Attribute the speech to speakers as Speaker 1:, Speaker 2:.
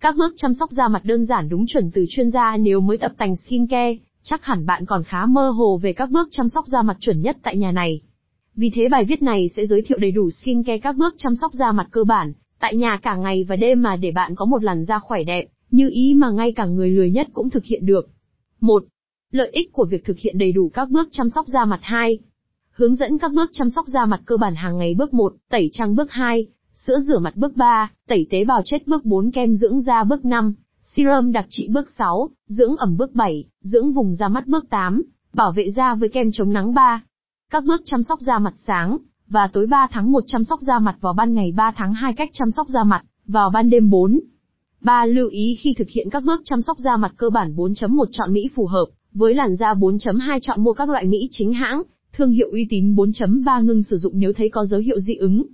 Speaker 1: Các bước chăm sóc da mặt đơn giản đúng chuẩn từ chuyên gia nếu mới tập tành skincare, chắc hẳn bạn còn khá mơ hồ về các bước chăm sóc da mặt chuẩn nhất tại nhà này. Vì thế bài viết này sẽ giới thiệu đầy đủ skincare các bước chăm sóc da mặt cơ bản, tại nhà cả ngày và đêm mà để bạn có một làn da khỏe đẹp, như ý mà ngay cả người lười nhất cũng thực hiện được. 1. Lợi ích của việc thực hiện đầy đủ các bước chăm sóc da mặt 2. Hướng dẫn các bước chăm sóc da mặt cơ bản hàng ngày bước 1, tẩy trang bước 2, sữa rửa mặt bước 3, tẩy tế bào chết bước 4, kem dưỡng da bước 5, serum đặc trị bước 6, dưỡng ẩm bước 7, dưỡng vùng da mắt bước 8, bảo vệ da với kem chống nắng 3. Các bước chăm sóc da mặt sáng và tối 3 tháng 1 chăm sóc da mặt vào ban ngày 3 tháng 2 cách chăm sóc da mặt vào ban đêm 4. 3. Lưu ý khi thực hiện các bước chăm sóc da mặt cơ bản 4.1 chọn Mỹ phù hợp, với làn da 4.2 chọn mua các loại Mỹ chính hãng, thương hiệu uy tín 4.3 ngưng sử dụng nếu thấy có dấu hiệu dị ứng,